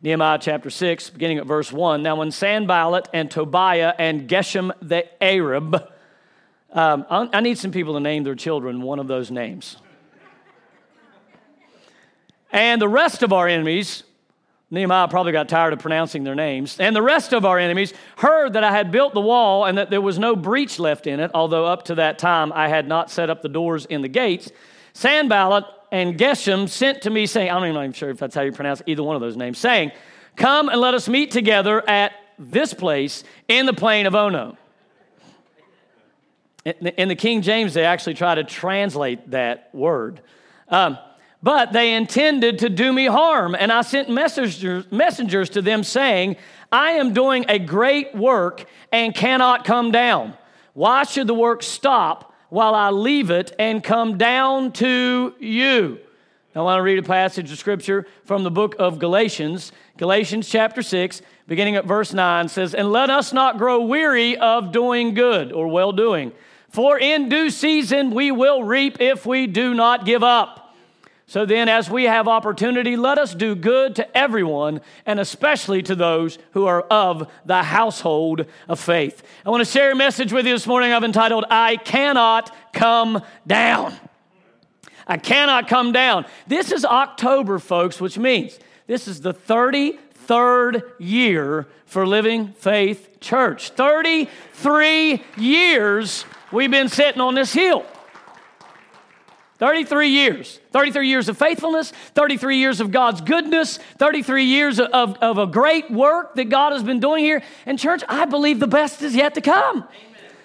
Nehemiah chapter 6, beginning at verse 1. Now, when Sanballat and Tobiah and Geshem the Arab, um, I need some people to name their children one of those names. And the rest of our enemies, Nehemiah probably got tired of pronouncing their names, and the rest of our enemies heard that I had built the wall and that there was no breach left in it, although up to that time I had not set up the doors in the gates. Sanballat and Geshem sent to me, saying, I'm not even sure if that's how you pronounce either one of those names, saying, Come and let us meet together at this place in the plain of Ono. In the King James, they actually try to translate that word. Um, but they intended to do me harm, and I sent messengers, messengers to them saying, I am doing a great work and cannot come down. Why should the work stop while I leave it and come down to you. I want to read a passage of scripture from the book of Galatians. Galatians chapter 6, beginning at verse 9 says, And let us not grow weary of doing good or well doing, for in due season we will reap if we do not give up. So then, as we have opportunity, let us do good to everyone, and especially to those who are of the household of faith. I want to share a message with you this morning I've entitled, I Cannot Come Down. I cannot come down. This is October, folks, which means this is the 33rd year for Living Faith Church. 33 years we've been sitting on this hill. 33 years. 33 years of faithfulness, 33 years of God's goodness, 33 years of, of a great work that God has been doing here. And, church, I believe the best is yet to come. Amen.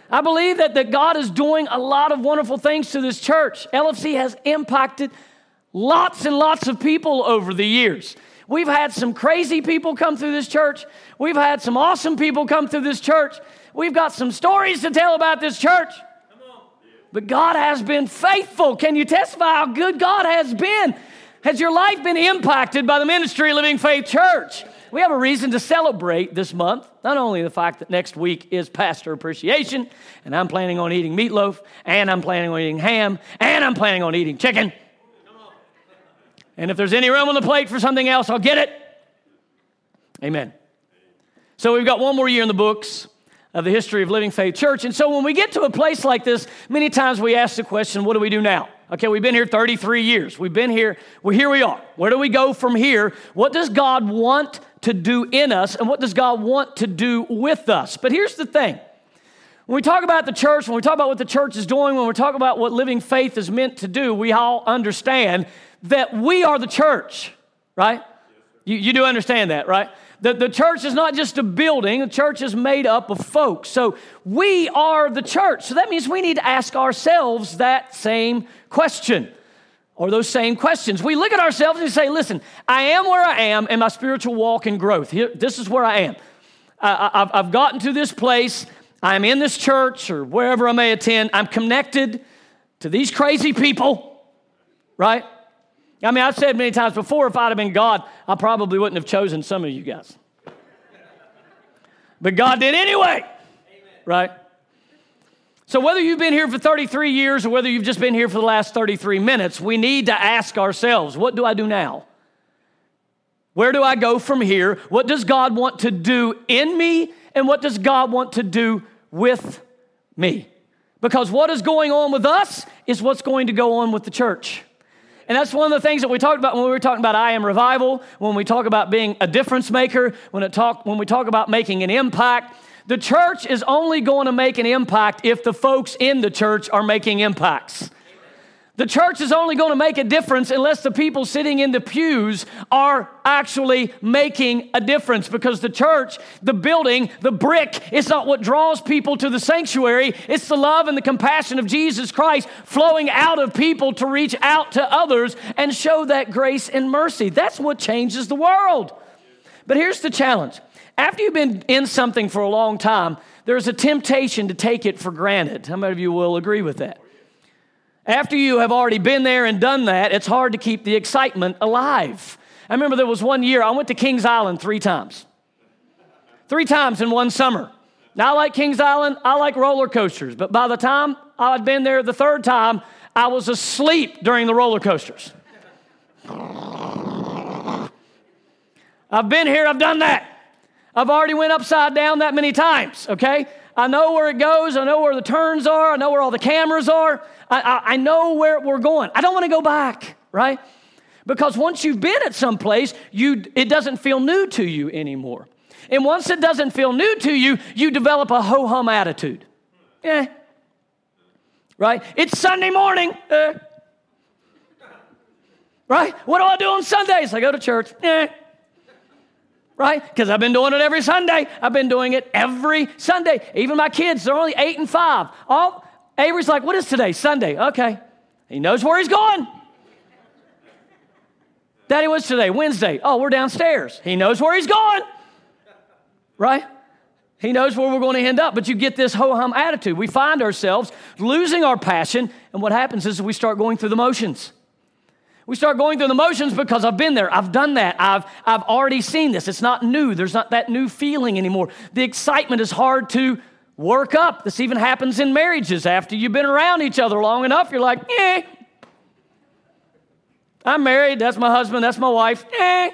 I believe that, that God is doing a lot of wonderful things to this church. LFC has impacted lots and lots of people over the years. We've had some crazy people come through this church. We've had some awesome people come through this church. We've got some stories to tell about this church. But God has been faithful. Can you testify how good God has been? Has your life been impacted by the ministry of Living Faith Church? We have a reason to celebrate this month. Not only the fact that next week is Pastor Appreciation, and I'm planning on eating meatloaf, and I'm planning on eating ham, and I'm planning on eating chicken. And if there's any room on the plate for something else, I'll get it. Amen. So we've got one more year in the books of the history of Living Faith Church. And so when we get to a place like this, many times we ask the question, what do we do now? Okay, we've been here 33 years. We've been here. Well, here we are. Where do we go from here? What does God want to do in us, and what does God want to do with us? But here's the thing. When we talk about the church, when we talk about what the church is doing, when we talk about what living faith is meant to do, we all understand that we are the church, right? You, you do understand that, right? The, the church is not just a building, the church is made up of folks. So we are the church. So that means we need to ask ourselves that same question or those same questions. We look at ourselves and say, listen, I am where I am in my spiritual walk and growth. Here, this is where I am. I, have gotten to this place. I'm in this church or wherever I may attend. I'm connected to these crazy people, right? I mean, I've said many times before, if I'd have been God, I probably wouldn't have chosen some of you guys. But God did anyway, right? So, whether you've been here for 33 years or whether you've just been here for the last 33 minutes, we need to ask ourselves what do I do now? Where do I go from here? What does God want to do in me? And what does God want to do with me? Because what is going on with us is what's going to go on with the church. And that's one of the things that we talked about when we were talking about I am revival, when we talk about being a difference maker, when, it talk, when we talk about making an impact. The church is only going to make an impact if the folks in the church are making impacts. The church is only going to make a difference unless the people sitting in the pews are actually making a difference because the church, the building, the brick is not what draws people to the sanctuary. It's the love and the compassion of Jesus Christ flowing out of people to reach out to others and show that grace and mercy. That's what changes the world. But here's the challenge after you've been in something for a long time, there's a temptation to take it for granted. How many of you will agree with that? After you have already been there and done that, it's hard to keep the excitement alive. I remember there was one year I went to Kings Island three times. Three times in one summer. Now, I like Kings Island, I like roller coasters, but by the time I'd been there the third time, I was asleep during the roller coasters. I've been here, I've done that. I've already went upside down that many times, okay? I know where it goes. I know where the turns are. I know where all the cameras are. I, I, I know where we're going. I don't want to go back, right? Because once you've been at some place, you, it doesn't feel new to you anymore. And once it doesn't feel new to you, you develop a ho hum attitude. Yeah. Right? It's Sunday morning. Uh. Right? What do I do on Sundays? I go to church. Yeah right? Because I've been doing it every Sunday. I've been doing it every Sunday. Even my kids, they're only eight and five. All Avery's like, what is today? Sunday. Okay. He knows where he's going. Daddy, what's today? Wednesday. Oh, we're downstairs. He knows where he's going. Right? He knows where we're going to end up, but you get this ho hum attitude. We find ourselves losing our passion, and what happens is we start going through the motions. We start going through the motions because I've been there. I've done that. I've, I've already seen this. It's not new. There's not that new feeling anymore. The excitement is hard to work up. This even happens in marriages. After you've been around each other long enough, you're like, eh. I'm married. That's my husband. That's my wife. Eh.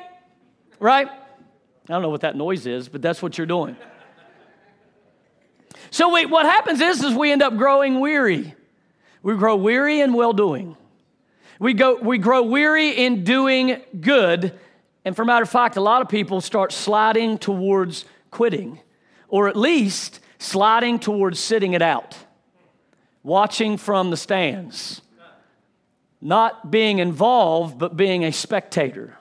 Right? I don't know what that noise is, but that's what you're doing. So wait, what happens is, is we end up growing weary. We grow weary in well doing. We, go, we grow weary in doing good. And for a matter of fact, a lot of people start sliding towards quitting, or at least sliding towards sitting it out, watching from the stands, not being involved, but being a spectator.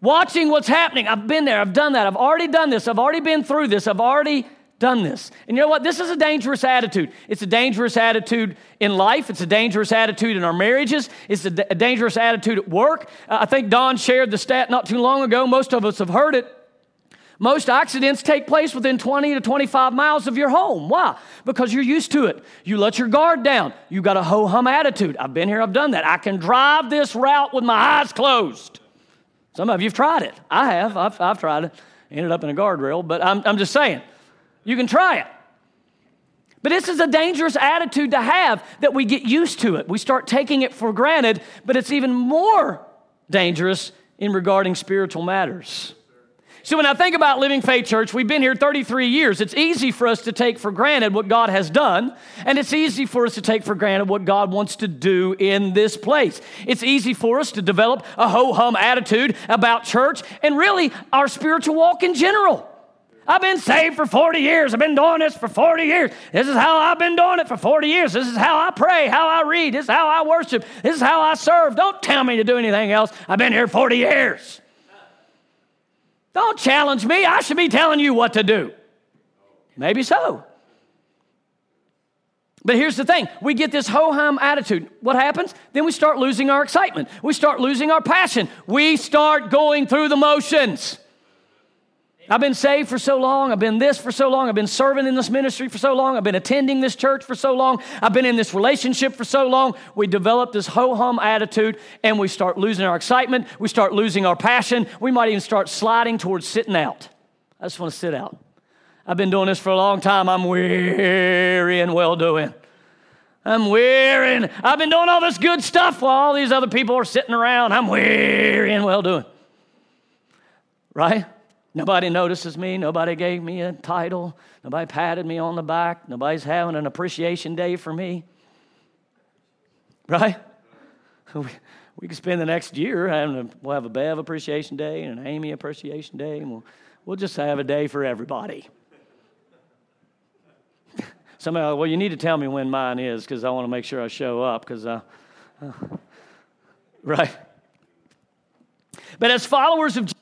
Watching what's happening. I've been there, I've done that, I've already done this, I've already been through this, I've already done this. And you know what? This is a dangerous attitude. It's a dangerous attitude in life. It's a dangerous attitude in our marriages. It's a, d- a dangerous attitude at work. Uh, I think Don shared the stat not too long ago. Most of us have heard it. Most accidents take place within 20 to 25 miles of your home. Why? Because you're used to it. You let your guard down. You got a ho hum attitude. I've been here, I've done that. I can drive this route with my eyes closed. Some of you have tried it. I have. I've, I've tried it. Ended up in a guardrail, but I'm, I'm just saying. You can try it. But this is a dangerous attitude to have that we get used to it. We start taking it for granted, but it's even more dangerous in regarding spiritual matters. So, when I think about Living Faith Church, we've been here 33 years. It's easy for us to take for granted what God has done, and it's easy for us to take for granted what God wants to do in this place. It's easy for us to develop a ho hum attitude about church and really our spiritual walk in general. I've been saved for 40 years. I've been doing this for 40 years. This is how I've been doing it for 40 years. This is how I pray, how I read, this is how I worship, this is how I serve. Don't tell me to do anything else. I've been here 40 years. Don't challenge me. I should be telling you what to do. Maybe so. But here's the thing we get this ho hum attitude. What happens? Then we start losing our excitement. We start losing our passion. We start going through the motions. I've been saved for so long. I've been this for so long. I've been serving in this ministry for so long. I've been attending this church for so long. I've been in this relationship for so long. We develop this ho hum attitude and we start losing our excitement. We start losing our passion. We might even start sliding towards sitting out. I just want to sit out. I've been doing this for a long time. I'm weary and well doing. I'm weary and I've been doing all this good stuff while all these other people are sitting around. I'm weary and well doing. Right? Nobody notices me. Nobody gave me a title. Nobody patted me on the back. Nobody's having an appreciation day for me. Right? We, could spend the next year having a, we'll have a Bev appreciation day and an Amy appreciation day, and we'll, we'll just have a day for everybody. Somebody, well, you need to tell me when mine is because I want to make sure I show up because, uh, right? But as followers of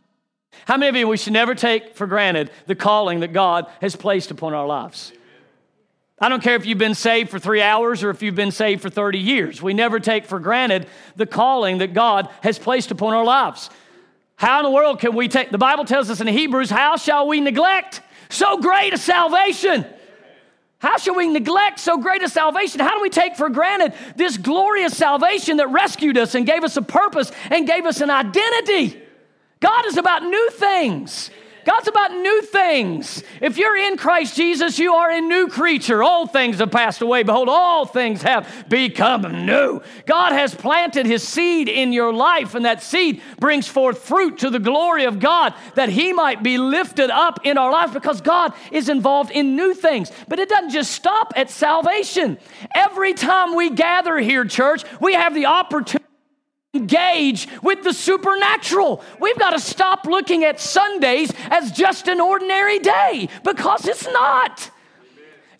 how many of you, we should never take for granted the calling that God has placed upon our lives? I don't care if you've been saved for three hours or if you've been saved for 30 years. We never take for granted the calling that God has placed upon our lives. How in the world can we take, the Bible tells us in Hebrews, how shall we neglect so great a salvation? How shall we neglect so great a salvation? How do we take for granted this glorious salvation that rescued us and gave us a purpose and gave us an identity? God is about new things. God's about new things. If you're in Christ Jesus, you are a new creature. Old things have passed away. Behold, all things have become new. God has planted his seed in your life, and that seed brings forth fruit to the glory of God that he might be lifted up in our life because God is involved in new things. But it doesn't just stop at salvation. Every time we gather here, church, we have the opportunity engage with the supernatural. We've got to stop looking at Sundays as just an ordinary day because it's not.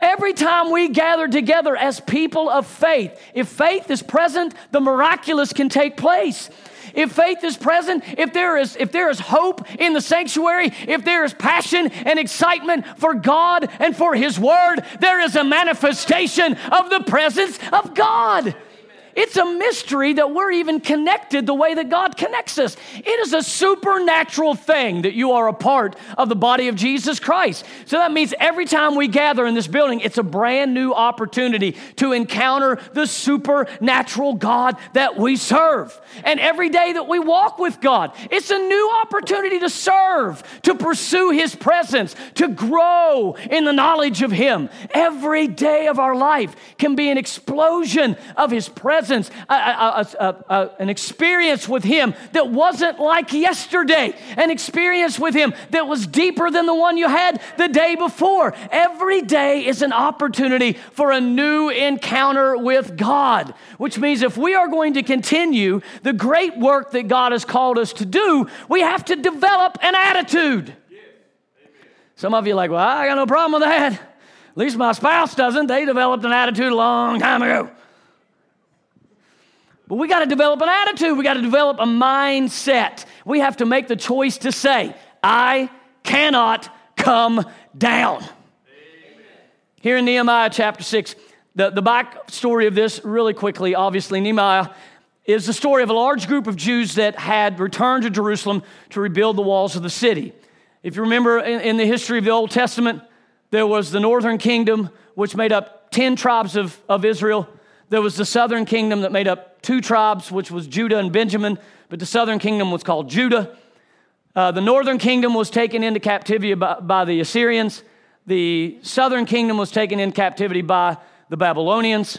Every time we gather together as people of faith, if faith is present, the miraculous can take place. If faith is present, if there is if there is hope in the sanctuary, if there is passion and excitement for God and for his word, there is a manifestation of the presence of God. It's a mystery that we're even connected the way that God connects us. It is a supernatural thing that you are a part of the body of Jesus Christ. So that means every time we gather in this building, it's a brand new opportunity to encounter the supernatural God that we serve. And every day that we walk with God, it's a new opportunity to serve, to pursue His presence, to grow in the knowledge of Him. Every day of our life can be an explosion of His presence presence, a, a, a, an experience with Him that wasn't like yesterday, an experience with Him that was deeper than the one you had the day before. Every day is an opportunity for a new encounter with God, which means if we are going to continue the great work that God has called us to do, we have to develop an attitude. Some of you are like, well, I got no problem with that. At least my spouse doesn't. They developed an attitude a long time ago. But we got to develop an attitude. We got to develop a mindset. We have to make the choice to say, I cannot come down. Amen. Here in Nehemiah chapter 6, the, the back story of this, really quickly, obviously, Nehemiah is the story of a large group of Jews that had returned to Jerusalem to rebuild the walls of the city. If you remember in, in the history of the Old Testament, there was the northern kingdom, which made up 10 tribes of, of Israel. There was the southern kingdom that made up two tribes, which was Judah and Benjamin, but the southern kingdom was called Judah. Uh, the northern kingdom was taken into captivity by, by, the Assyrians. The southern kingdom was taken in captivity by the Babylonians,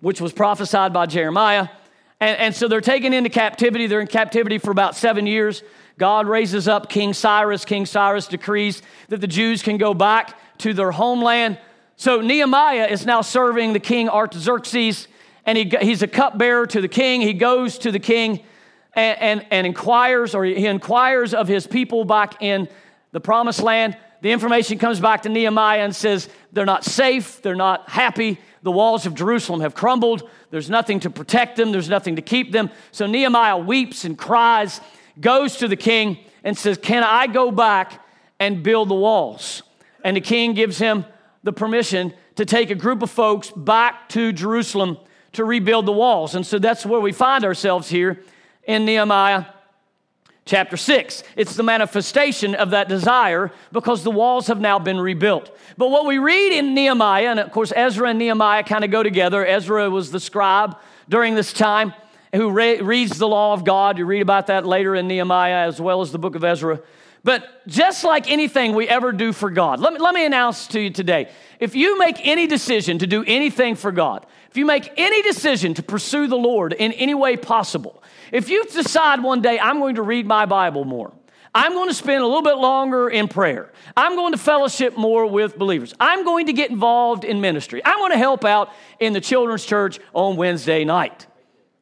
which was prophesied by Jeremiah. And, and so they're taken into captivity. They're in captivity for about seven years. God raises up King Cyrus. King Cyrus decrees that the Jews can go back to their homeland. So Nehemiah is now serving the king Artaxerxes and he, he's a cupbearer to the king. He goes to the king and, and, and inquires, or he inquires of his people back in the promised land. The information comes back to Nehemiah and says they're not safe, they're not happy. The walls of Jerusalem have crumbled. There's nothing to protect them, there's nothing to keep them. So Nehemiah weeps and cries, goes to the king, and says, Can I go back and build the walls? And the king gives him the permission to take a group of folks back to Jerusalem to rebuild the walls. And so that's where we find ourselves here in Nehemiah chapter 6. It's the manifestation of that desire because the walls have now been rebuilt. But what we read in Nehemiah, and of course, Ezra and Nehemiah kind of go together. Ezra was the scribe during this time who re- reads the law of God. You read about that later in Nehemiah as well as the book of Ezra. But just like anything we ever do for God, let me, let me announce to you today if you make any decision to do anything for God, if you make any decision to pursue the Lord in any way possible, if you decide one day, I'm going to read my Bible more, I'm going to spend a little bit longer in prayer. I'm going to fellowship more with believers. I'm going to get involved in ministry. I'm going to help out in the children's church on Wednesday night,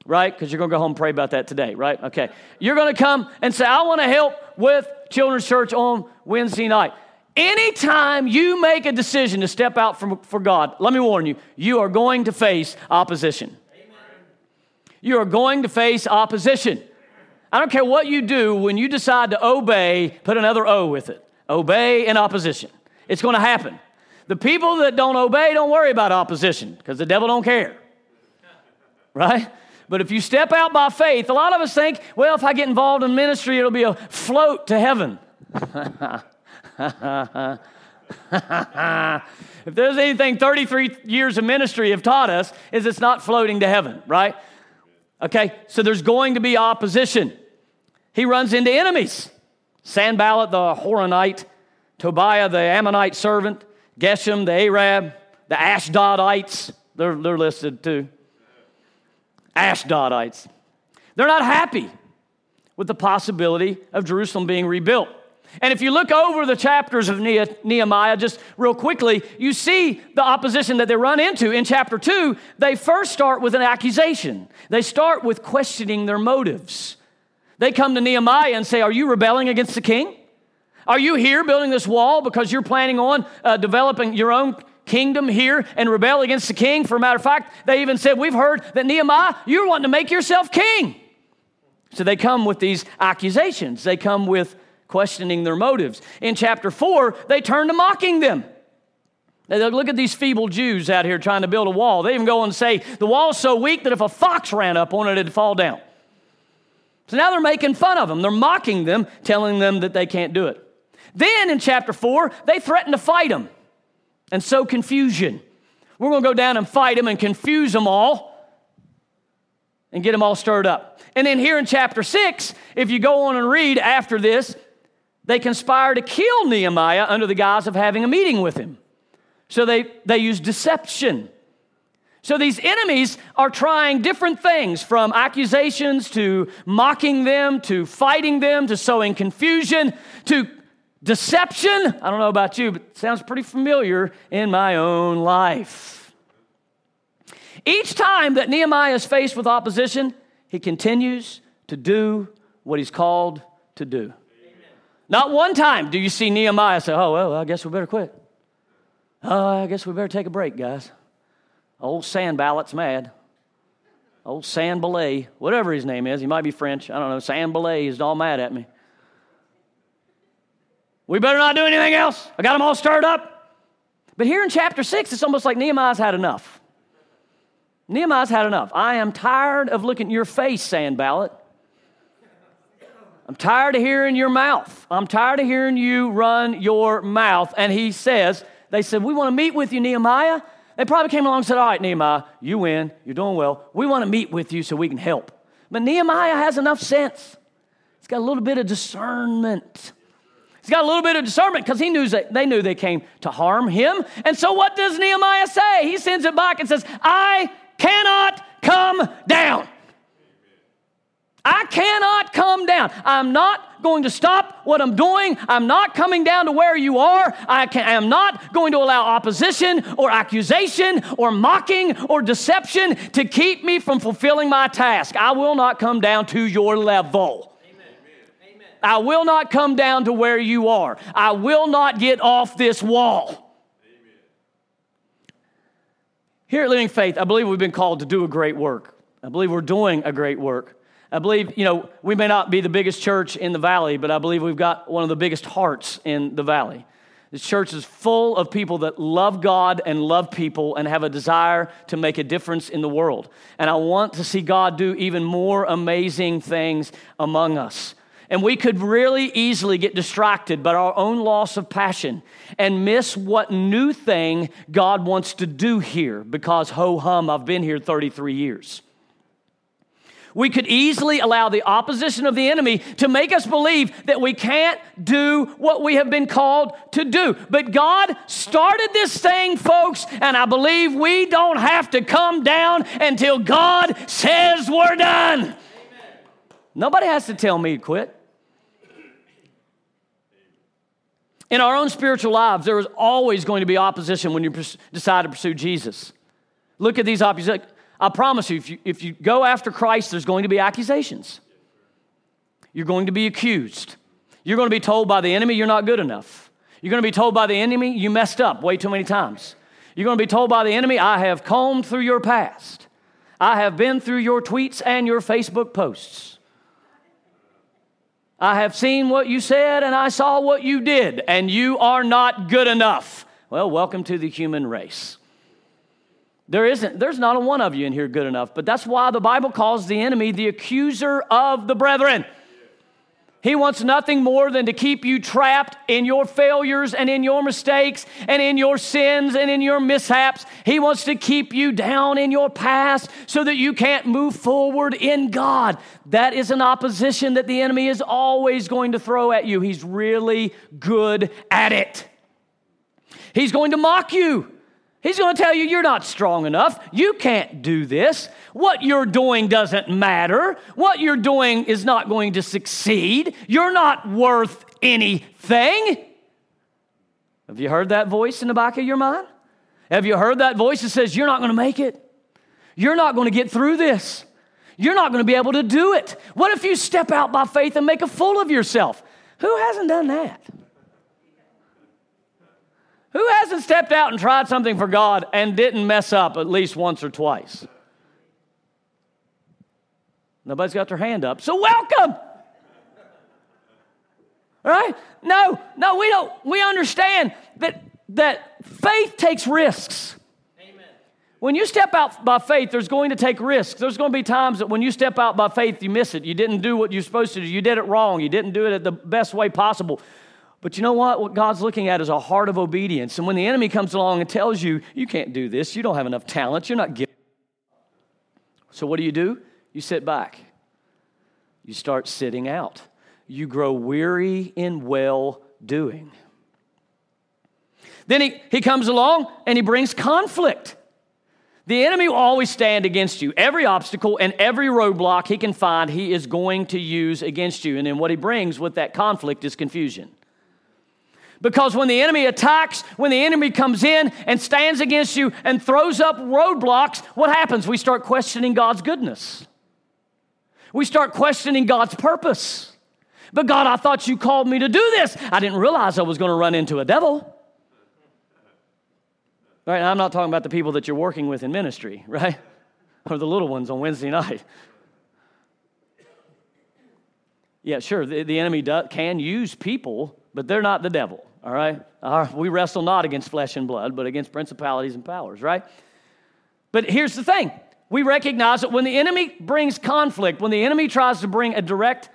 right? Because you're going to go home and pray about that today, right? Okay. You're going to come and say, I want to help with children's church on Wednesday night. Anytime you make a decision to step out from, for God, let me warn you, you are going to face opposition. Amen. You are going to face opposition. I don't care what you do when you decide to obey, put another O with it. Obey in opposition. It's going to happen. The people that don't obey don't worry about opposition because the devil don't care. Right? But if you step out by faith, a lot of us think, well, if I get involved in ministry, it'll be a float to heaven. if there's anything 33 years of ministry have taught us, is it's not floating to heaven, right? Okay, so there's going to be opposition. He runs into enemies. Sanballat the Horonite, Tobiah the Ammonite servant, Geshem the Arab, the Ashdodites, they're, they're listed too. Ashdodites. They're not happy with the possibility of Jerusalem being rebuilt. And if you look over the chapters of Nehemiah, just real quickly, you see the opposition that they run into. In chapter 2, they first start with an accusation, they start with questioning their motives. They come to Nehemiah and say, Are you rebelling against the king? Are you here building this wall because you're planning on uh, developing your own kingdom here and rebel against the king? For a matter of fact, they even said, We've heard that Nehemiah, you're wanting to make yourself king. So they come with these accusations. They come with questioning their motives. In chapter 4, they turn to mocking them. They look at these feeble Jews out here trying to build a wall. They even go and say, the wall's so weak that if a fox ran up on it, it'd fall down. So now they're making fun of them. They're mocking them, telling them that they can't do it. Then in chapter 4, they threaten to fight them and sow confusion. We're going to go down and fight them and confuse them all and get them all stirred up. And then here in chapter 6, if you go on and read after this, they conspire to kill Nehemiah under the guise of having a meeting with him. So they, they use deception. So these enemies are trying different things from accusations to mocking them to fighting them to sowing confusion to deception. I don't know about you, but it sounds pretty familiar in my own life. Each time that Nehemiah is faced with opposition, he continues to do what he's called to do. Not one time do you see Nehemiah say, Oh, well, I guess we better quit. Oh, I guess we better take a break, guys. Old Sanballat's mad. Old Sanballat, whatever his name is, he might be French. I don't know. Sanballat is all mad at me. We better not do anything else. I got them all stirred up. But here in chapter 6, it's almost like Nehemiah's had enough. Nehemiah's had enough. I am tired of looking at your face, Sanballat. I'm tired of hearing your mouth. I'm tired of hearing you run your mouth. And he says, They said, We want to meet with you, Nehemiah. They probably came along and said, All right, Nehemiah, you win. You're doing well. We want to meet with you so we can help. But Nehemiah has enough sense. He's got a little bit of discernment. He's got a little bit of discernment because he knew they knew they came to harm him. And so what does Nehemiah say? He sends it back and says, I cannot come down. I cannot come down. I'm not going to stop what I'm doing. I'm not coming down to where you are. I am not going to allow opposition or accusation or mocking or deception to keep me from fulfilling my task. I will not come down to your level. I will not come down to where you are. I will not get off this wall. Here at Living Faith, I believe we've been called to do a great work. I believe we're doing a great work. I believe, you know, we may not be the biggest church in the valley, but I believe we've got one of the biggest hearts in the valley. This church is full of people that love God and love people and have a desire to make a difference in the world. And I want to see God do even more amazing things among us. And we could really easily get distracted by our own loss of passion and miss what new thing God wants to do here because ho hum, I've been here 33 years we could easily allow the opposition of the enemy to make us believe that we can't do what we have been called to do. But God started this thing, folks, and I believe we don't have to come down until God says we're done. Nobody has to tell me to quit. In our own spiritual lives, there is always going to be opposition when you decide to pursue Jesus. Look at these oppositions. I promise you if, you, if you go after Christ, there's going to be accusations. You're going to be accused. You're going to be told by the enemy you're not good enough. You're going to be told by the enemy you messed up way too many times. You're going to be told by the enemy, I have combed through your past. I have been through your tweets and your Facebook posts. I have seen what you said and I saw what you did, and you are not good enough. Well, welcome to the human race. There isn't, there's not a one of you in here good enough, but that's why the Bible calls the enemy the accuser of the brethren. He wants nothing more than to keep you trapped in your failures and in your mistakes and in your sins and in your mishaps. He wants to keep you down in your past so that you can't move forward in God. That is an opposition that the enemy is always going to throw at you. He's really good at it. He's going to mock you. He's going to tell you you're not strong enough. You can't do this. What you're doing doesn't matter. What you're doing is not going to succeed. You're not worth anything. Have you heard that voice in the back of your mind? Have you heard that voice that says, You're not going to make it? You're not going to get through this. You're not going to be able to do it. What if you step out by faith and make a fool of yourself? Who hasn't done that? Who hasn't stepped out and tried something for God and didn't mess up at least once or twice? Nobody's got their hand up. So welcome. All right? No, no, we don't. We understand that that faith takes risks. Amen. When you step out by faith, there's going to take risks. There's going to be times that when you step out by faith, you miss it. You didn't do what you're supposed to do. You did it wrong. You didn't do it at the best way possible. But you know what? What God's looking at is a heart of obedience. And when the enemy comes along and tells you, you can't do this, you don't have enough talent, you're not gifted. So what do you do? You sit back. You start sitting out. You grow weary in well doing. Then he, he comes along and he brings conflict. The enemy will always stand against you. Every obstacle and every roadblock he can find, he is going to use against you. And then what he brings with that conflict is confusion. Because when the enemy attacks, when the enemy comes in and stands against you and throws up roadblocks, what happens? We start questioning God's goodness. We start questioning God's purpose. But God, I thought you called me to do this. I didn't realize I was going to run into a devil. Right? I'm not talking about the people that you're working with in ministry, right? Or the little ones on Wednesday night. Yeah, sure, the, the enemy do, can use people, but they're not the devil all right? We wrestle not against flesh and blood, but against principalities and powers, right? But here's the thing we recognize that when the enemy brings conflict, when the enemy tries to bring a direct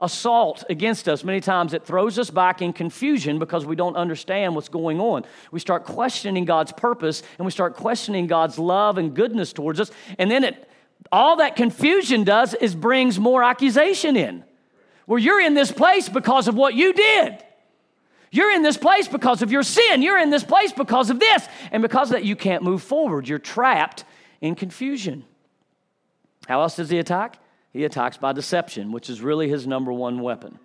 assault against us, many times it throws us back in confusion because we don't understand what's going on. We start questioning God's purpose and we start questioning God's love and goodness towards us. And then it, all that confusion does is brings more accusation in. Where you're in this place because of what you did. You're in this place because of your sin. You're in this place because of this. And because of that, you can't move forward. You're trapped in confusion. How else does he attack? He attacks by deception, which is really his number one weapon.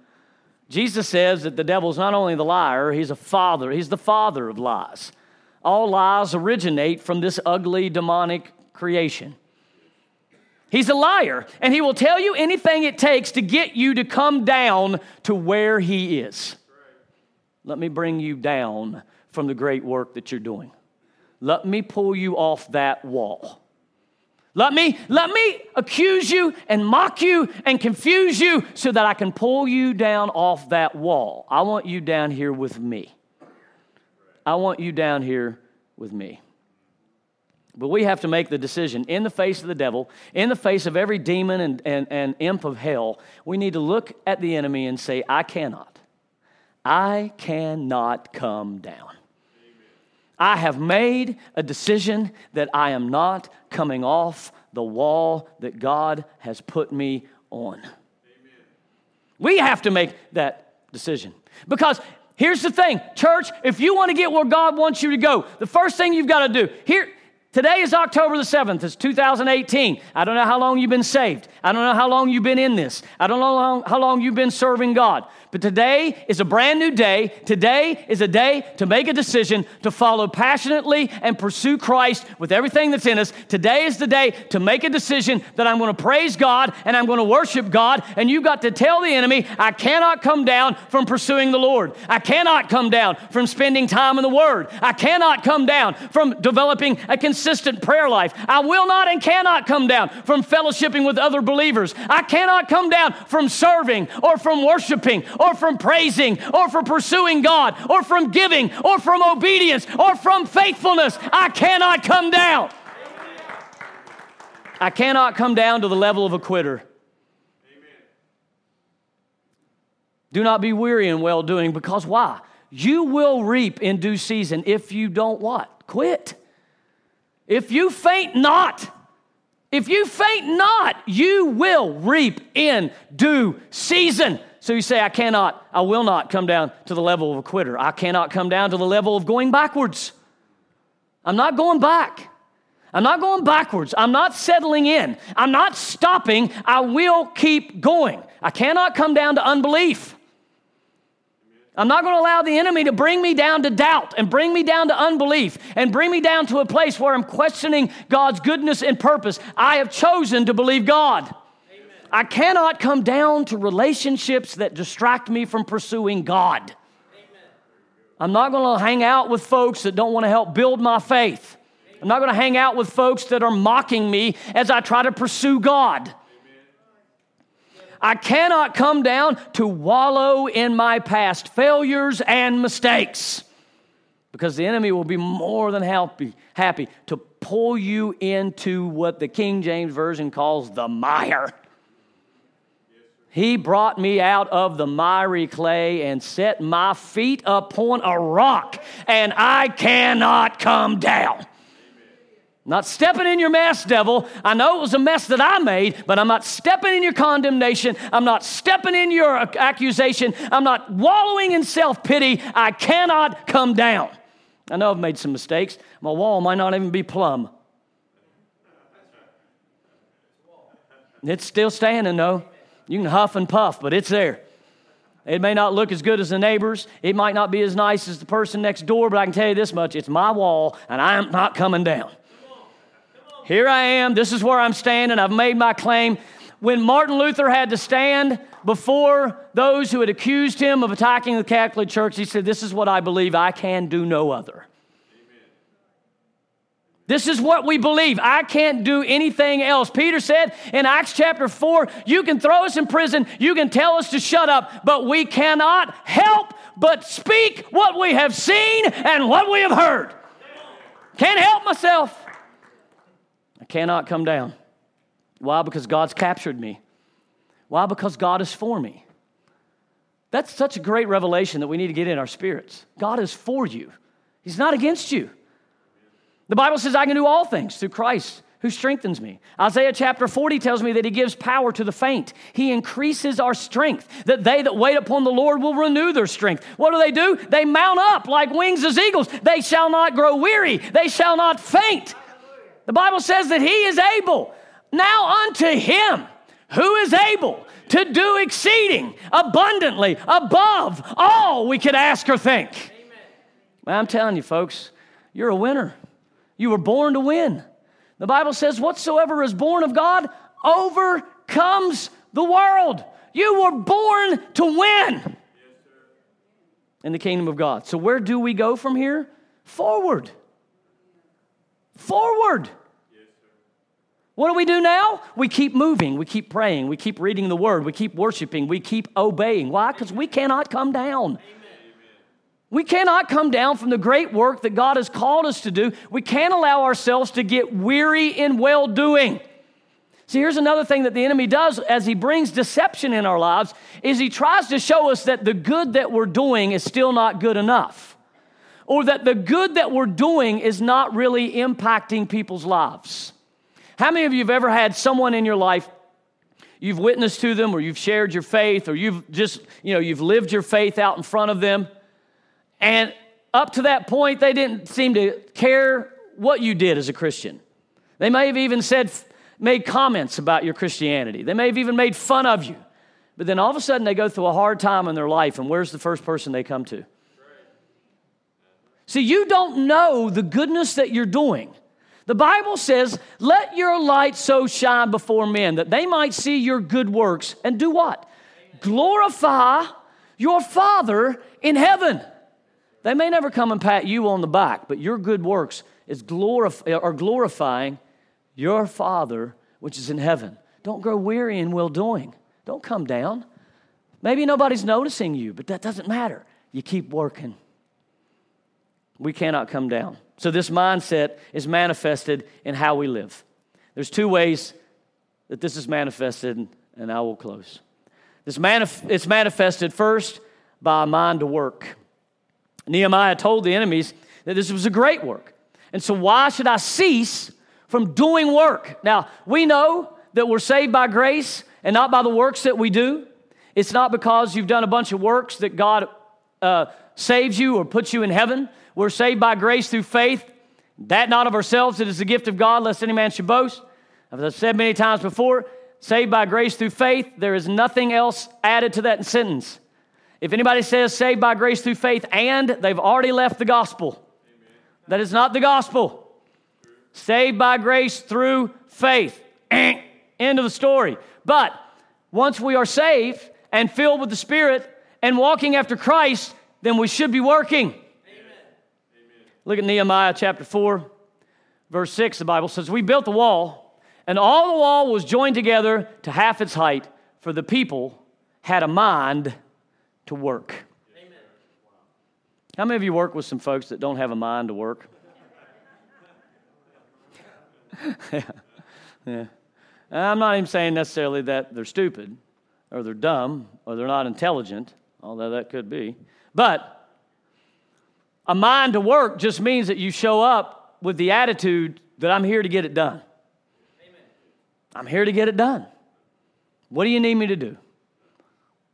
Jesus says that the devil's not only the liar, he's a father, he's the father of lies. All lies originate from this ugly demonic creation. He's a liar, and he will tell you anything it takes to get you to come down to where he is. Let me bring you down from the great work that you're doing. Let me pull you off that wall. Let me, let me accuse you and mock you and confuse you so that I can pull you down off that wall. I want you down here with me. I want you down here with me. But we have to make the decision in the face of the devil, in the face of every demon and, and, and imp of hell. We need to look at the enemy and say, I cannot. I cannot come down. I have made a decision that I am not coming off the wall that God has put me on. Amen. We have to make that decision. Because here's the thing, church, if you want to get where God wants you to go, the first thing you've got to do, here, Today is October the 7th. It's 2018. I don't know how long you've been saved. I don't know how long you've been in this. I don't know how long, how long you've been serving God. But today is a brand new day. Today is a day to make a decision to follow passionately and pursue Christ with everything that's in us. Today is the day to make a decision that I'm going to praise God and I'm going to worship God. And you've got to tell the enemy, I cannot come down from pursuing the Lord. I cannot come down from spending time in the Word. I cannot come down from developing a consistent prayer life. I will not and cannot come down from fellowshipping with other believers. I cannot come down from serving or from worshiping or from praising or from pursuing God or from giving or from obedience or from faithfulness. I cannot come down. I cannot come down to the level of a quitter. Amen. Do not be weary in well doing, because why? You will reap in due season if you don't what? Quit. If you faint not, if you faint not, you will reap in due season. So you say, I cannot, I will not come down to the level of a quitter. I cannot come down to the level of going backwards. I'm not going back. I'm not going backwards. I'm not settling in. I'm not stopping. I will keep going. I cannot come down to unbelief. I'm not going to allow the enemy to bring me down to doubt and bring me down to unbelief and bring me down to a place where I'm questioning God's goodness and purpose. I have chosen to believe God. Amen. I cannot come down to relationships that distract me from pursuing God. Amen. I'm not going to hang out with folks that don't want to help build my faith. I'm not going to hang out with folks that are mocking me as I try to pursue God. I cannot come down to wallow in my past failures and mistakes because the enemy will be more than happy, happy to pull you into what the King James Version calls the mire. He brought me out of the miry clay and set my feet upon a rock, and I cannot come down. Not stepping in your mess, devil. I know it was a mess that I made, but I'm not stepping in your condemnation. I'm not stepping in your accusation. I'm not wallowing in self pity. I cannot come down. I know I've made some mistakes. My wall might not even be plumb. It's still standing, though. You can huff and puff, but it's there. It may not look as good as the neighbors. It might not be as nice as the person next door, but I can tell you this much it's my wall, and I'm not coming down. Here I am. This is where I'm standing. I've made my claim. When Martin Luther had to stand before those who had accused him of attacking the Catholic Church, he said, This is what I believe. I can do no other. This is what we believe. I can't do anything else. Peter said in Acts chapter 4, you can throw us in prison, you can tell us to shut up, but we cannot help but speak what we have seen and what we have heard. Can't help myself cannot come down. Why? Because God's captured me. Why? Because God is for me. That's such a great revelation that we need to get in our spirits. God is for you, He's not against you. The Bible says, I can do all things through Christ who strengthens me. Isaiah chapter 40 tells me that he gives power to the faint. He increases our strength, that they that wait upon the Lord will renew their strength. What do they do? They mount up like wings as eagles. They shall not grow weary, they shall not faint. The Bible says that He is able. Now unto Him who is able to do exceeding abundantly above all we could ask or think. Well, I'm telling you, folks, you're a winner. You were born to win. The Bible says, Whatsoever is born of God overcomes the world. You were born to win in the kingdom of God. So, where do we go from here? Forward. Forward. What do we do now? We keep moving, we keep praying, we keep reading the word, we keep worshiping, we keep obeying. Why? Because we cannot come down. We cannot come down from the great work that God has called us to do. We can't allow ourselves to get weary in well doing. See, here's another thing that the enemy does as he brings deception in our lives is he tries to show us that the good that we're doing is still not good enough. Or that the good that we're doing is not really impacting people's lives. How many of you have ever had someone in your life you've witnessed to them or you've shared your faith or you've just, you know, you've lived your faith out in front of them and up to that point they didn't seem to care what you did as a Christian. They may have even said made comments about your Christianity. They may have even made fun of you. But then all of a sudden they go through a hard time in their life and where's the first person they come to? See, you don't know the goodness that you're doing the Bible says, Let your light so shine before men that they might see your good works and do what? Glorify your Father in heaven. They may never come and pat you on the back, but your good works is glorif- are glorifying your Father which is in heaven. Don't grow weary in well doing. Don't come down. Maybe nobody's noticing you, but that doesn't matter. You keep working. We cannot come down. So, this mindset is manifested in how we live. There's two ways that this is manifested, and I will close. This manif- it's manifested first by a mind to work. Nehemiah told the enemies that this was a great work. And so, why should I cease from doing work? Now, we know that we're saved by grace and not by the works that we do. It's not because you've done a bunch of works that God uh, saves you or puts you in heaven. We're saved by grace through faith, that not of ourselves, it is the gift of God, lest any man should boast. As I've said many times before, saved by grace through faith, there is nothing else added to that sentence. If anybody says saved by grace through faith and, they've already left the gospel. Amen. That is not the gospel. Saved by grace through faith. End of the story. But once we are saved and filled with the Spirit and walking after Christ, then we should be working. Look at Nehemiah chapter 4, verse 6. The Bible says, We built the wall, and all the wall was joined together to half its height, for the people had a mind to work. Amen. How many of you work with some folks that don't have a mind to work? yeah. yeah. I'm not even saying necessarily that they're stupid or they're dumb or they're not intelligent, although that could be. But a mind to work just means that you show up with the attitude that I'm here to get it done. Amen. I'm here to get it done. What do you need me to do?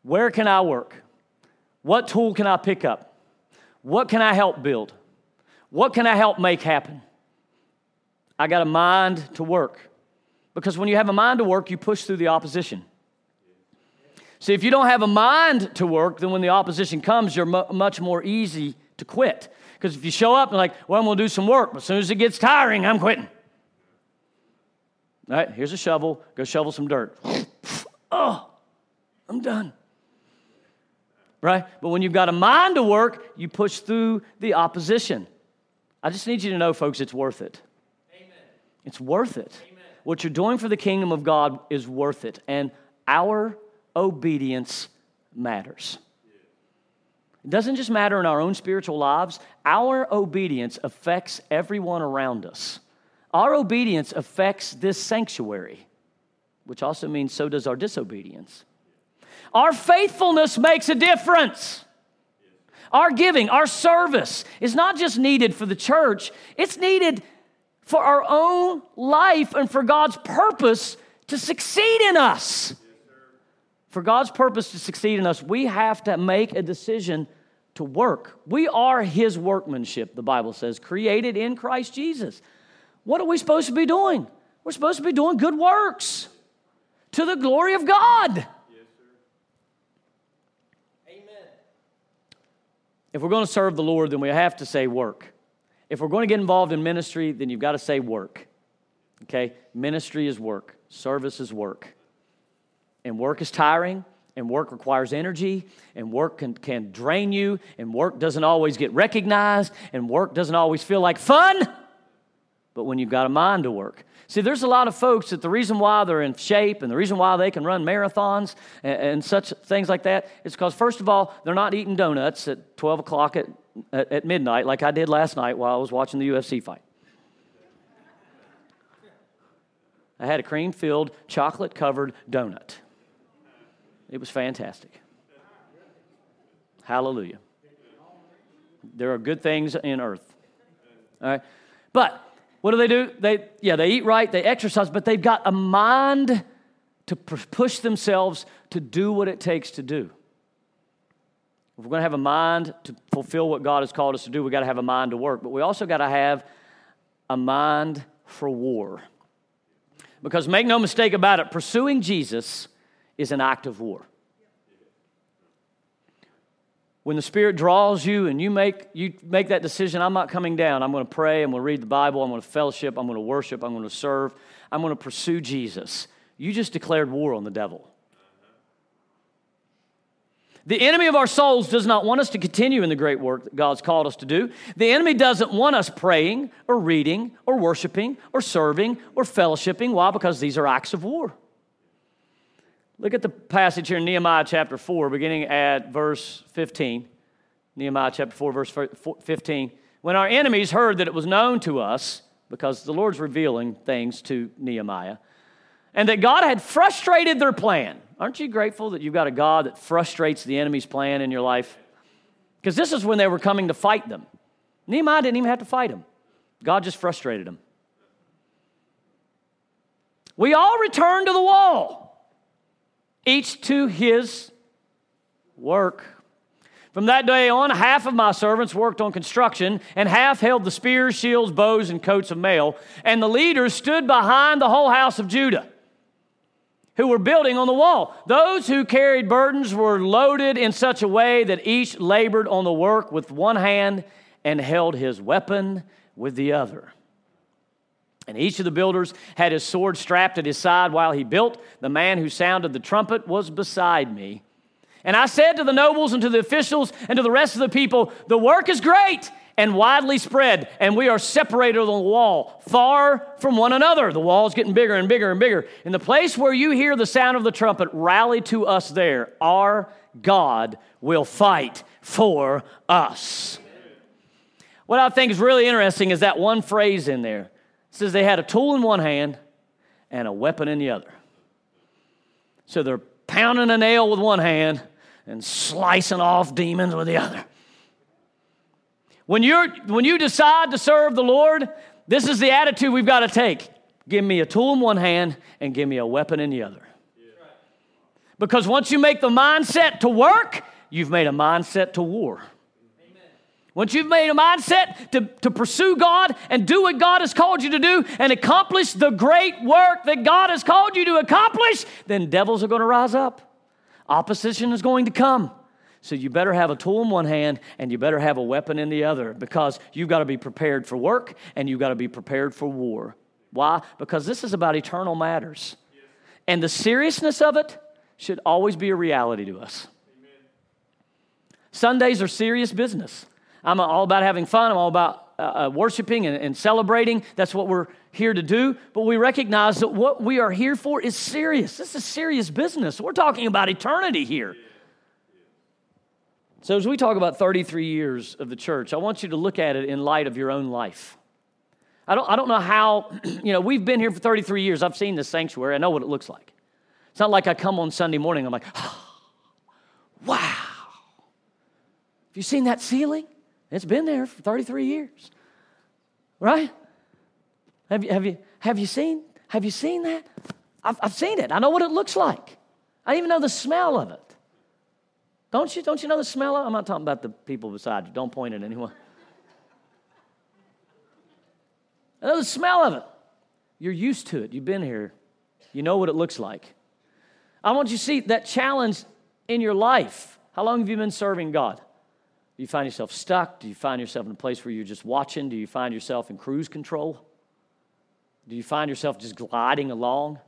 Where can I work? What tool can I pick up? What can I help build? What can I help make happen? I got a mind to work. Because when you have a mind to work, you push through the opposition. See, if you don't have a mind to work, then when the opposition comes, you're mu- much more easy to quit. Because if you show up and like, well, I'm going to do some work, but as soon as it gets tiring, I'm quitting. All right, here's a shovel. Go shovel some dirt. oh, I'm done. Right? But when you've got a mind to work, you push through the opposition. I just need you to know, folks, it's worth it. Amen. It's worth it. Amen. What you're doing for the kingdom of God is worth it. And our obedience matters. It doesn't just matter in our own spiritual lives, our obedience affects everyone around us. Our obedience affects this sanctuary, which also means so does our disobedience. Our faithfulness makes a difference. Our giving, our service is not just needed for the church, it's needed for our own life and for God's purpose to succeed in us for God's purpose to succeed in us, we have to make a decision to work. We are His workmanship, the Bible says, created in Christ Jesus. What are we supposed to be doing? We're supposed to be doing good works to the glory of God. Yes, Amen. If we're going to serve the Lord, then we have to say work. If we're going to get involved in ministry, then you've got to say work. Okay? Ministry is work, service is work. And work is tiring, and work requires energy, and work can, can drain you, and work doesn't always get recognized, and work doesn't always feel like fun. But when you've got a mind to work, See, there's a lot of folks that the reason why they're in shape and the reason why they can run marathons and, and such things like that is because, first of all, they're not eating donuts at 12 o'clock at, at, at midnight like I did last night while I was watching the UFC fight. I had a cream filled, chocolate covered donut. It was fantastic. Hallelujah. There are good things in earth. All right. But what do they do? They yeah, they eat right, they exercise, but they've got a mind to push themselves to do what it takes to do. If we're going to have a mind to fulfill what God has called us to do, we've got to have a mind to work. But we also got to have a mind for war. Because make no mistake about it, pursuing Jesus is an act of war. When the Spirit draws you and you make, you make that decision, I'm not coming down. I'm going to pray, I'm going to read the Bible, I'm going to fellowship, I'm going to worship, I'm going to serve, I'm going to pursue Jesus. You just declared war on the devil. The enemy of our souls does not want us to continue in the great work that God's called us to do. The enemy doesn't want us praying or reading or worshiping or serving or fellowshipping. Why? Because these are acts of war. Look at the passage here in Nehemiah chapter 4, beginning at verse 15. Nehemiah chapter 4, verse 15. When our enemies heard that it was known to us, because the Lord's revealing things to Nehemiah, and that God had frustrated their plan. Aren't you grateful that you've got a God that frustrates the enemy's plan in your life? Because this is when they were coming to fight them. Nehemiah didn't even have to fight them, God just frustrated them. We all returned to the wall, each to his work. From that day on, half of my servants worked on construction, and half held the spears, shields, bows, and coats of mail. And the leaders stood behind the whole house of Judah, who were building on the wall. Those who carried burdens were loaded in such a way that each labored on the work with one hand and held his weapon with the other. And each of the builders had his sword strapped at his side while he built. The man who sounded the trumpet was beside me. And I said to the nobles and to the officials and to the rest of the people, The work is great and widely spread, and we are separated on the wall, far from one another. The wall's getting bigger and bigger and bigger. In the place where you hear the sound of the trumpet, rally to us there. Our God will fight for us. What I think is really interesting is that one phrase in there. Says they had a tool in one hand and a weapon in the other. So they're pounding a nail with one hand and slicing off demons with the other. When, you're, when you decide to serve the Lord, this is the attitude we've got to take. Give me a tool in one hand and give me a weapon in the other. Because once you make the mindset to work, you've made a mindset to war. Once you've made a mindset to, to pursue God and do what God has called you to do and accomplish the great work that God has called you to accomplish, then devils are going to rise up. Opposition is going to come. So you better have a tool in one hand and you better have a weapon in the other because you've got to be prepared for work and you've got to be prepared for war. Why? Because this is about eternal matters. And the seriousness of it should always be a reality to us. Sundays are serious business. I'm all about having fun. I'm all about uh, uh, worshiping and, and celebrating. That's what we're here to do. But we recognize that what we are here for is serious. This is serious business. We're talking about eternity here. So, as we talk about 33 years of the church, I want you to look at it in light of your own life. I don't, I don't know how, you know, we've been here for 33 years. I've seen this sanctuary. I know what it looks like. It's not like I come on Sunday morning, I'm like, oh, wow. Have you seen that ceiling? It's been there for 33 years. Right? Have you, have you, have you seen? Have you seen that? I've, I've seen it. I know what it looks like. I even know the smell of it. Don't you? Don't you know the smell of it? I'm not talking about the people beside you. Don't point at anyone. I know the smell of it. You're used to it. You've been here. You know what it looks like. I want you to see that challenge in your life. How long have you been serving God? Do you find yourself stuck? Do you find yourself in a place where you're just watching? Do you find yourself in cruise control? Do you find yourself just gliding along?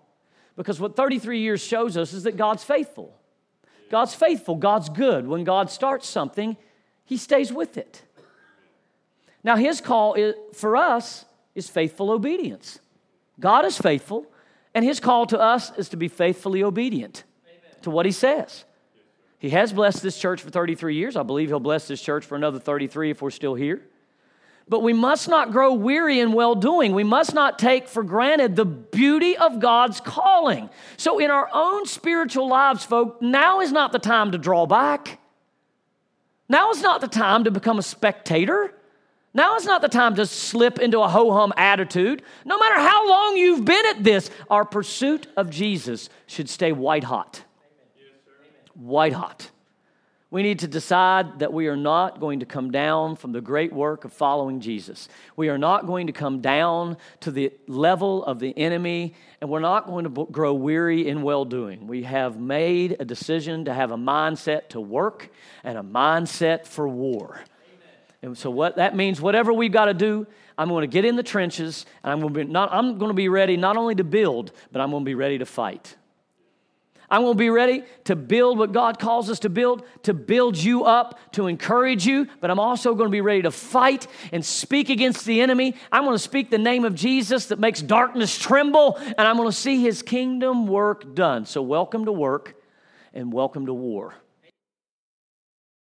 Because what 33 years shows us is that God's faithful. God's faithful, God's good. When God starts something, He stays with it. Now, His call is, for us is faithful obedience. God is faithful, and His call to us is to be faithfully obedient Amen. to what He says. He has blessed this church for 33 years. I believe He'll bless this church for another 33 if we're still here. But we must not grow weary in well doing. We must not take for granted the beauty of God's calling. So, in our own spiritual lives, folk, now is not the time to draw back. Now is not the time to become a spectator. Now is not the time to slip into a ho hum attitude. No matter how long you've been at this, our pursuit of Jesus should stay white hot white hot. We need to decide that we are not going to come down from the great work of following Jesus. We are not going to come down to the level of the enemy, and we're not going to grow weary in well doing. We have made a decision to have a mindset to work and a mindset for war. And so what that means, whatever we've got to do, I'm going to get in the trenches, and I'm going to be not, I'm going to be ready not only to build, but I'm going to be ready to fight. I'm going to be ready to build what God calls us to build, to build you up, to encourage you, but I'm also going to be ready to fight and speak against the enemy. I'm going to speak the name of Jesus that makes darkness tremble, and I'm going to see his kingdom work done. So, welcome to work and welcome to war.